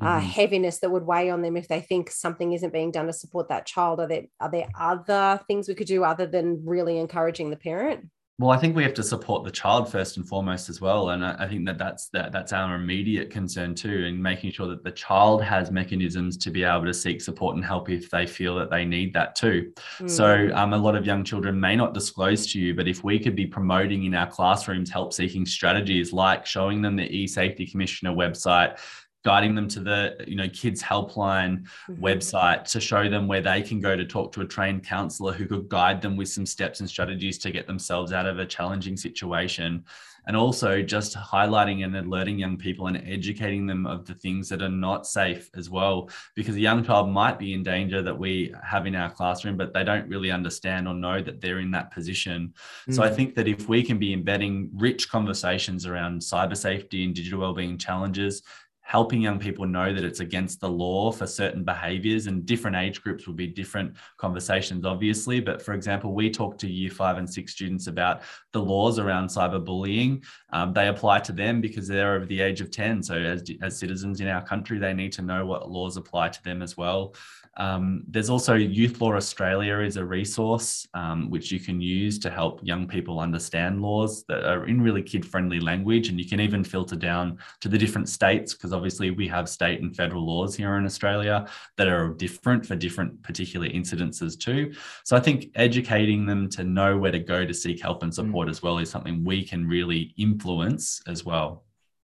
S1: uh, mm-hmm. heaviness that would weigh on them if they think something isn't being done to support that child are there are there other things we could do other than really encouraging the parent
S4: well, I think we have to support the child first and foremost as well, and I think that that's that that's our immediate concern too, in making sure that the child has mechanisms to be able to seek support and help if they feel that they need that too. Mm. So, um, a lot of young children may not disclose to you, but if we could be promoting in our classrooms help seeking strategies like showing them the e-safety commissioner website, guiding them to the you know kids helpline mm-hmm. website to show them where they can go to talk to a trained counselor who could guide them with some steps and strategies to get themselves out of a challenging situation and also just highlighting and alerting young people and educating them of the things that are not safe as well because a young child might be in danger that we have in our classroom but they don't really understand or know that they're in that position mm. so i mm. think that if we can be embedding rich conversations around cyber safety and digital wellbeing challenges helping young people know that it's against the law for certain behaviors and different age groups will be different conversations obviously. But for example we talk to year five and six students about the laws around cyberbullying. Um, they apply to them because they're over the age of 10 so as, as citizens in our country they need to know what laws apply to them as well um, there's also Youth Law Australia is a resource um, which you can use to help young people understand laws that are in really kid-friendly language, and you can even filter down to the different states because obviously we have state and federal laws here in Australia that are different for different particular incidences too. So I think educating them to know where to go to seek help and support mm. as well is something we can really influence as well.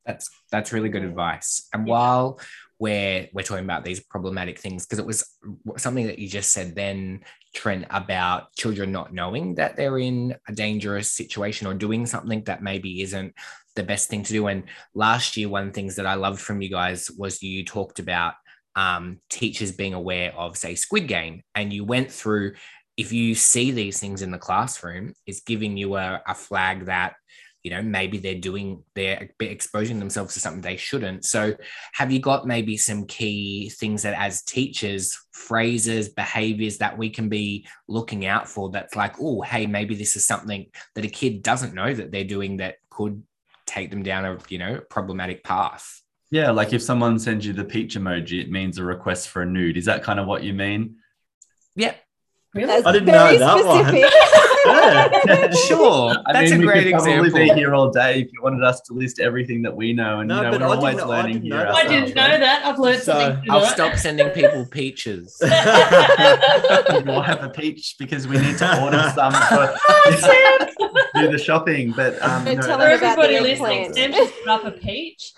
S6: That's that's really good advice. And while where we're talking about these problematic things because it was something that you just said then trent about children not knowing that they're in a dangerous situation or doing something that maybe isn't the best thing to do. And last year one of the things that i loved from you guys was you talked about um, teachers being aware of say squid game and you went through if you see these things in the classroom it's giving you a, a flag that you know maybe they're doing they're exposing themselves to something they shouldn't. So have you got maybe some key things that as teachers phrases behaviors that we can be looking out for that's like oh hey maybe this is something that a kid doesn't know that they're doing that could take them down a you know problematic path
S4: yeah like if someone sends you the peach emoji it means a request for a nude. Is that kind of what you mean?
S6: Yeah
S2: Really?
S1: That's
S3: I didn't know that one. Yeah.
S6: Sure,
S4: I
S6: that's
S4: mean,
S6: a
S4: we
S6: great
S4: could probably
S6: example.
S4: Be here all day if you wanted us to list everything that we know, and
S3: No,
S4: you know
S3: but
S4: we're
S3: I
S4: always
S3: didn't I
S4: learning here.
S3: know.
S2: I didn't know that. I've learned
S3: So,
S2: something.
S6: I'll stop sending people peaches.
S4: right? we'll have a peach because we need to order some for do the shopping. But um,
S1: And
S4: no,
S1: tell
S2: For
S1: them
S4: that's-
S1: about the
S2: everybody listening,
S1: eggplant.
S2: Sam just put up a peach.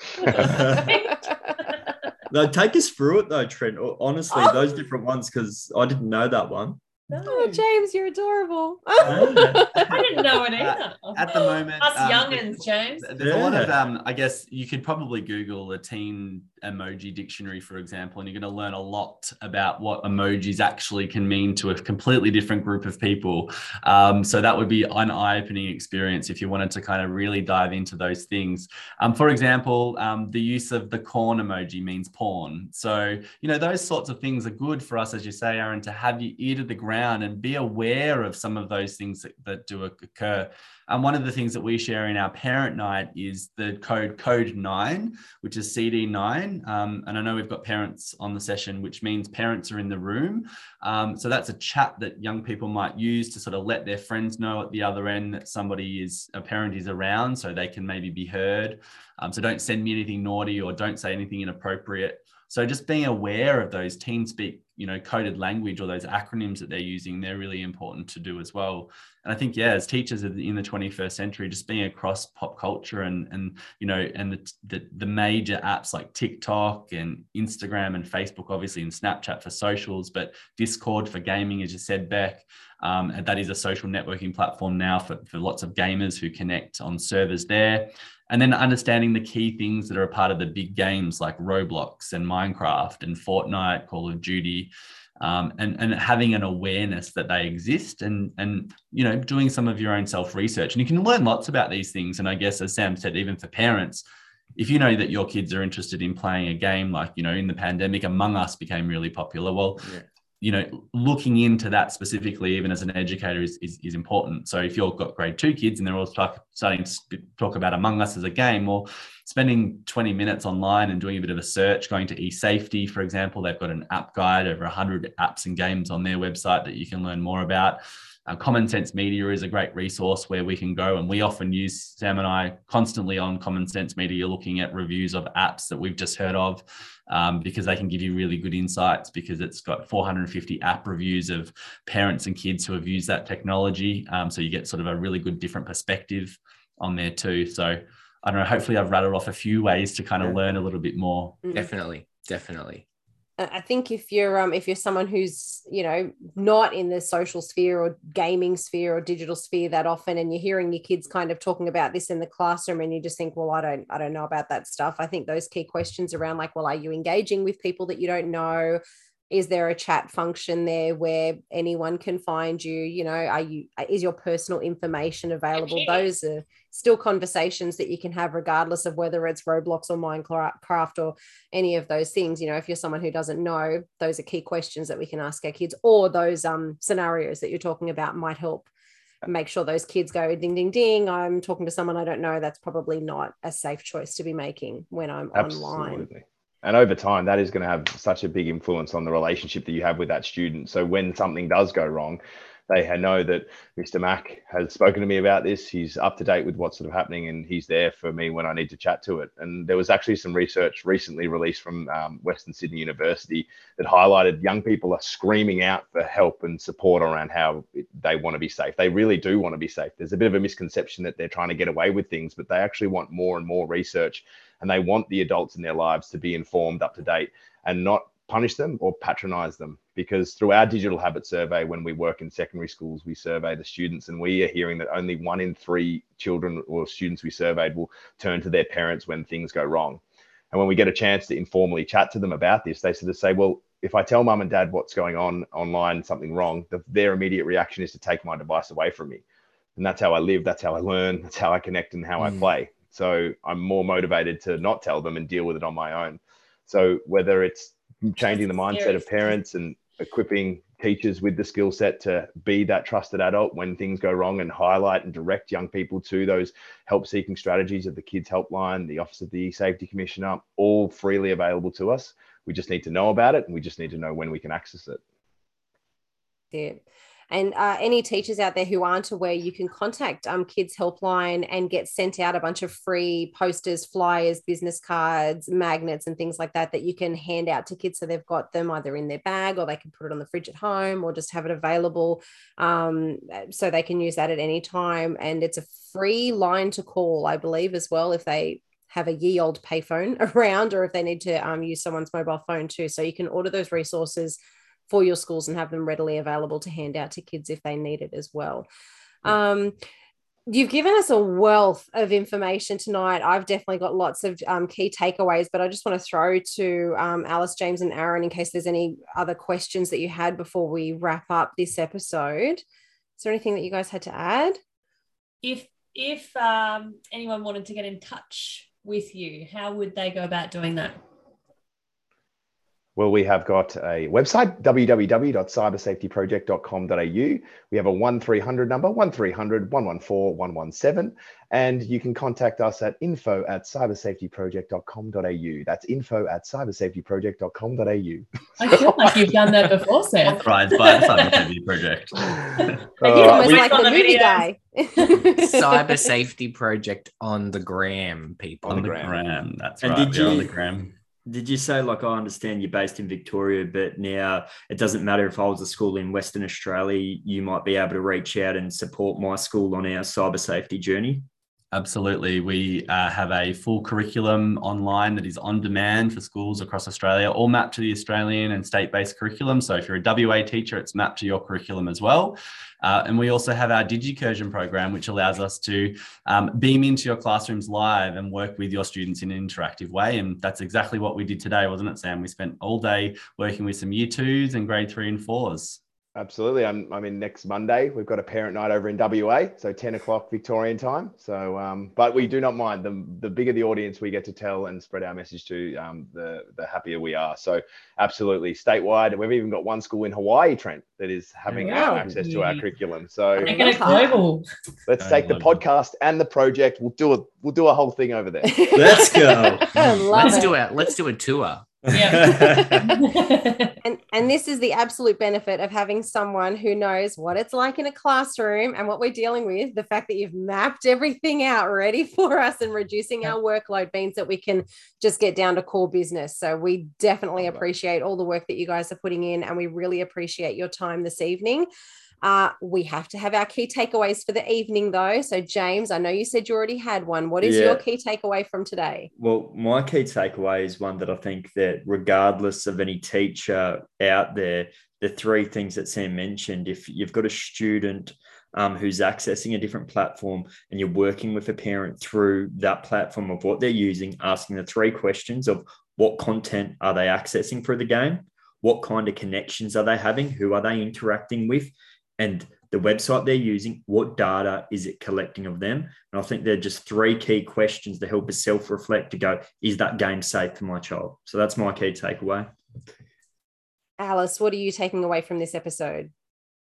S3: no, take us through it though, Trent. Honestly,
S1: Oh.
S3: those different ones because I didn't know that one.
S2: No,
S1: oh, James, you're adorable.
S2: I didn't know it either.
S4: at the moment,
S2: Us
S4: um,
S2: youngins, James.
S4: There's a lot of, um, I guess you could probably Google a teen emoji dictionary, for example, and you're going to learn a lot about what emojis actually can mean to a completely different group of people. Um, so that would be an eye-opening experience if you wanted to kind of really dive into those things. Um, for example, um, the use of the corn emoji means porn. So you know those sorts of things are good for us, as you say, Aaron, to have your ear to the ground and be aware of some of those things that, that do occur. And one of the things that we share in our parent night is the code code nine, which is CD9. Um, and I know we've got parents on the session, which means parents are in the room. Um, so that's a chat that young people might use to sort of let their friends know at the other end that somebody is a parent is around, so they can maybe be heard. Um, so don't send me anything naughty or don't say anything inappropriate. So just being aware of those team speak, you know, coded language or those acronyms that they're using, they're really important to do as well. And I think, yeah, as teachers in the 21st century, just being across pop culture and and you know, and the the, the major apps like TikTok and Instagram and Facebook, obviously, and Snapchat for socials, but Discord for gaming, as you said, Beck. Um, and that is a social networking platform now for, for lots of gamers who connect on servers there and then understanding the key things that are a part of the big games like Roblox and Minecraft and Fortnite, Call of Duty, um, and and having an awareness that they exist and and you know doing some of your own self research and you can learn lots about these things. And I guess as Sam said, even for parents. If you know that your kids are interested in playing a game like, you know, in the pandemic, Among Us became really popular. Well,
S3: Yeah.
S4: You know, looking into that specifically, even as an educator, is, is, is important. So if you've got grade two kids and they're all start, starting to talk about Among Us as a game, or spending 20 minutes online and doing a bit of a search, going to eSafety, for example, they've got an app guide, over 100 apps and games on their website that you can learn more about. Uh, Common Sense Media is a great resource where we can go, and we often use Sam and I constantly on Common Sense Media looking at reviews of apps that we've just heard of um, because they can give you really good insights because it's got 450 app reviews of parents and kids who have used that technology. Um, so you get sort of a really good different perspective on there too. So I don't know, hopefully I've rattled off a few ways to kind of
S3: Yeah.
S4: learn a little bit more.
S1: Mm.
S6: Definitely, definitely.
S1: I think if you're um if you're someone who's you know not in the social sphere or gaming sphere or digital sphere that often and you're hearing your kids kind of talking about this in the classroom and you just think well I don't I don't know about that stuff I think those key questions around like well are you engaging with people that you don't know is there a chat function there where anyone can find you? You know are you is your personal information available? Those are still conversations that you can have regardless of whether it's roblox or minecraft or any of those things. You know if you're someone who doesn't know those are key questions that we can ask our kids or those um, scenarios that you're talking about might help make sure those kids go ding ding ding i'm talking to someone i don't know. That's probably not a safe choice to be making when i'm online.
S5: Absolutely. And over time, that is going to have such a big influence on the relationship that you have with that student. So when something does go wrong, they know that Mr. Mack has spoken to me about this. He's up to date with what's sort of happening, and he's there for me when I need to chat to it. And there was actually some research recently released from um, Western Sydney University that highlighted young people are screaming out for help and support around how they want to be safe. They really do want to be safe. There's a bit of a misconception that they're trying to get away with things, but they actually want more and more research and they want the adults in their lives to be informed up to date and not punish them or patronize them. Because through our digital habit survey when we work in secondary schools we survey the students and we are hearing that only one in three children or students we surveyed will turn to their parents when things go wrong. And when we get a chance to informally chat to them about this they sort of say well if i tell mum and dad what's going on online something wrong the, their immediate reaction is to take my device away from me. And that's how i live that's how i learn that's how i connect and how
S6: Mm.
S5: i play so I'm more motivated to not tell them and deal with it on my own. So whether it's changing the mindset of parents and equipping teachers with the skill set to be that trusted adult when things go wrong and highlight and direct young people to those help seeking strategies of the kids helpline, the office of the safety commissioner, all freely available to us. We just need to know about it and we just need to know when we can access it.
S1: Yeah. And uh, any teachers out there who aren't aware, you can contact um, Kids Helpline and get sent out a bunch of free posters, flyers, business cards, magnets, and things like that that you can hand out to kids so they've got them either in their bag or they can put it on the fridge at home or just have it available um, so they can use that at any time. And it's a free line to call, I believe, as well, if they have a ye old payphone around or if they need to um, use someone's mobile phone too. So you can order those resources for your schools and have them readily available to hand out to kids if they need it as well. Um, you've given us a wealth of information tonight. I've definitely got lots of um, key takeaways, but I just want to throw to um, Alice, James, and Aaron in case there's any other questions that you had before we wrap up this episode. Is there anything that you guys had to add?
S2: If if um, anyone wanted to get in touch with you, how would they go about doing that?
S5: Well, we have got a website, www.cybersafetyproject.com.au. We have a 1300 number, 1300 114 117. And you can contact us at info at cybersafetyproject.com.au. That's info at cybersafetyproject.com.au.
S2: I feel like you've done that before, Seth.
S4: Authorized by the Cyber Safety Project.
S1: Like
S5: Uh,
S1: you're almost
S2: we-
S1: like the
S2: on the
S1: movie
S2: video.
S1: guy.
S6: Cyber Safety Project on the gram, people.
S4: On the
S5: gram.
S4: gram. That's
S3: And
S4: right.
S3: did
S4: We're on the gram.
S3: Did you say, like, I understand you're based in Victoria, but now it doesn't matter if I was a school in Western Australia, you might be able to reach out and support my school on our cyber safety journey?
S4: Absolutely. We uh, have a full curriculum online that is on demand for schools across Australia, all mapped to the Australian and state based curriculum. So if you're a WA teacher, it's mapped to your curriculum as well. Uh, and we also have our DigiCursion program, which allows us to um, beam into your classrooms live and work with your students in an interactive way. And that's exactly what we did today, wasn't it, Sam? We spent all day working with some year twos and grade three and fours.
S5: Absolutely. I'm, I'm in next Monday. We've got a parent night over in WA, so 10 o'clock Victorian time. So, um, but we do not mind. The, the bigger the audience we get to tell and spread our message to, um, the, the happier we are. So, absolutely. Statewide, we've even got one school in Hawaii, Trent, that is having
S1: Wow.
S5: access to our curriculum. So,
S2: Make it global.
S5: let's
S4: Very
S5: take the
S4: global.
S5: podcast and the project. We'll do a, we'll do a whole thing over there.
S3: Let's go.
S6: Let's
S1: it.
S6: do it. Let's do a tour.
S2: Yeah.
S1: And, and this is the absolute benefit of having someone who knows what it's like in a classroom and what we're dealing with. The fact that you've mapped everything out ready for us and reducing our workload means that we can just get down to core business. So we definitely appreciate all the work that you guys are putting in, and we really appreciate your time this evening. Uh, we have to have our key takeaways for the evening, though. So, James, I know you said you already had one. What is
S3: Yeah.
S1: your key takeaway from today?
S3: Well, my key takeaway is one that I think that regardless of any teacher out there, the three things that Sam mentioned, if you've got a student um, who's accessing a different platform and you're working with a parent through that platform of what they're using, asking the three questions of what content are they accessing through the game? What kind of connections are they having? Who are they interacting with? And the website they're using, what data is it collecting of them? And I think they're just three key questions to help us self reflect to go, is that game safe for my child? So that's my key takeaway.
S1: Alice, what are you taking away from this episode?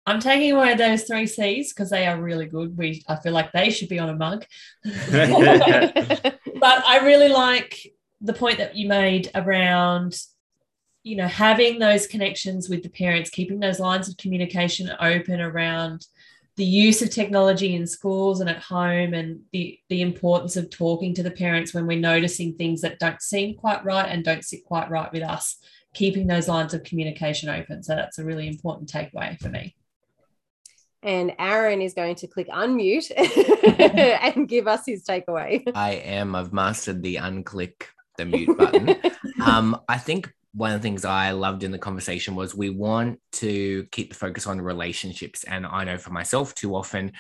S2: I'm taking away those three C's because they are really good. We I feel like they should be on a mug. but I really like the point that you made around, you know, having those connections with the parents, keeping those lines of communication open around the use of technology in schools and at home and the, the importance of talking to the parents when we're noticing things that don't seem quite right and don't sit quite right with us, keeping those lines of communication open. So that's a really important takeaway for me.
S1: And Aaron is going to click unmute and give us his takeaway.
S6: I am. I've mastered the unclick the mute button. um, I think one of the things I loved in the conversation was we want to keep the focus on relationships. And I know for myself, too often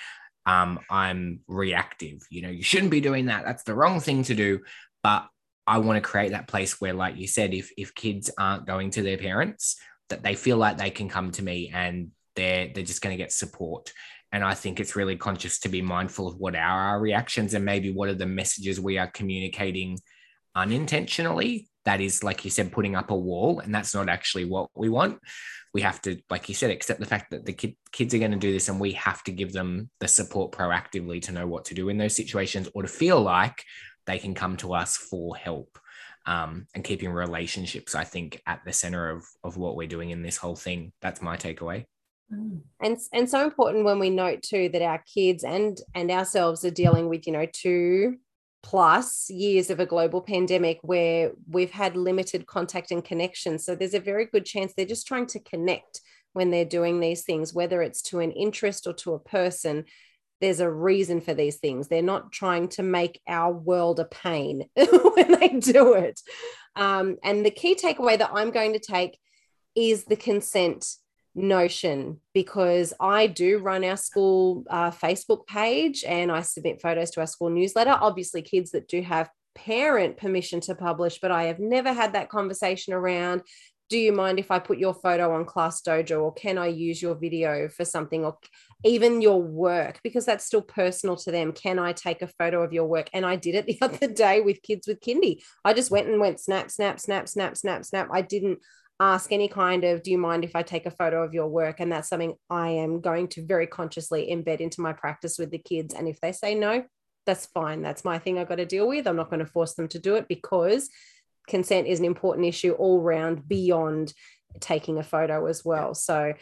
S6: um, I'm reactive. You know, you shouldn't be doing that. That's the wrong thing to do. But I want to create that place where, like you said, if if kids aren't going to their parents, that they feel like they can come to me and they're they're just going to get support. And I think it's really conscious to be mindful of what are our reactions and maybe what are the messages we are communicating unintentionally. That is, like you said, putting up a wall, and that's not actually what we want. We have to, like you said, accept the fact that the kid, kids are going to do this, and we have to give them the support proactively to know what to do in those situations or to feel like they can come to us for help. Um, and keeping relationships, I think, at the center of, of what we're doing in this whole thing. That's my takeaway.
S1: Mm. And, and so important when we note too that our kids and and ourselves are dealing with you know two plus years of a global pandemic where we've had limited contact and connection. So there's a very good chance they're just trying to connect when they're doing these things whether it's to an interest or to a person there's a reason for these things. They're not trying to make our world a pain when they do it. Um, and the key takeaway that i'm going to take is the consent notion because I do run our school uh, Facebook page and I submit photos to our school newsletter. Obviously, kids that do have parent permission to publish, but I have never had that conversation around. Do you mind if I put your photo on Class Dojo, or can I use your video for something, or even your work because that's still personal to them? Can I take a photo of your work? And I did it the other day with kids with kindy. I just went and went snap, snap, snap, snap, snap, snap. I didn't ask any kind of do you mind if i take a photo of your work? And that's something i am going to very consciously embed into my practice with the kids. And if they say no that's fine. That's my thing i've got to deal with. I'm not going to force them to do it because consent is an important issue all round beyond taking a photo as well. So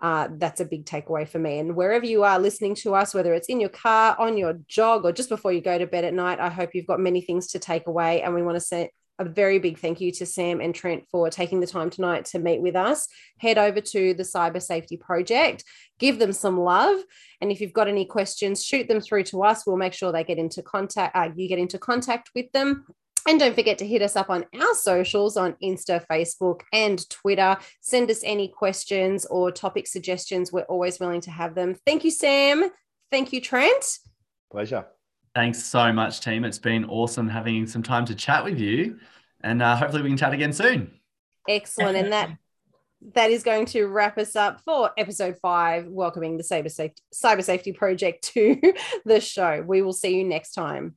S1: uh, that's a big takeaway for me. And wherever you are listening to us, whether it's in your car, on your jog, or just before you go to bed at night, I hope you've got many things to take away. And we want to say a very big thank you to Sam and Trent for taking the time tonight to meet with us. Head over to the Cyber Safety Project, give them some love. And if you've got any questions, shoot them through to us. We'll make sure they get into contact, uh, you get into contact with them. And don't forget to hit us up on our socials on Insta, Facebook, and Twitter. Send us any questions or topic suggestions. We're always willing to have them. Thank you, Sam. Thank you, Trent.
S5: Pleasure.
S4: Thanks so much, team. It's been awesome having some time to chat with you, and uh, hopefully we can chat again soon.
S1: Excellent, and that that is going to wrap us up for episode five, welcoming the Cyber Safety Cyber Safety Project to the show. We will see you next time.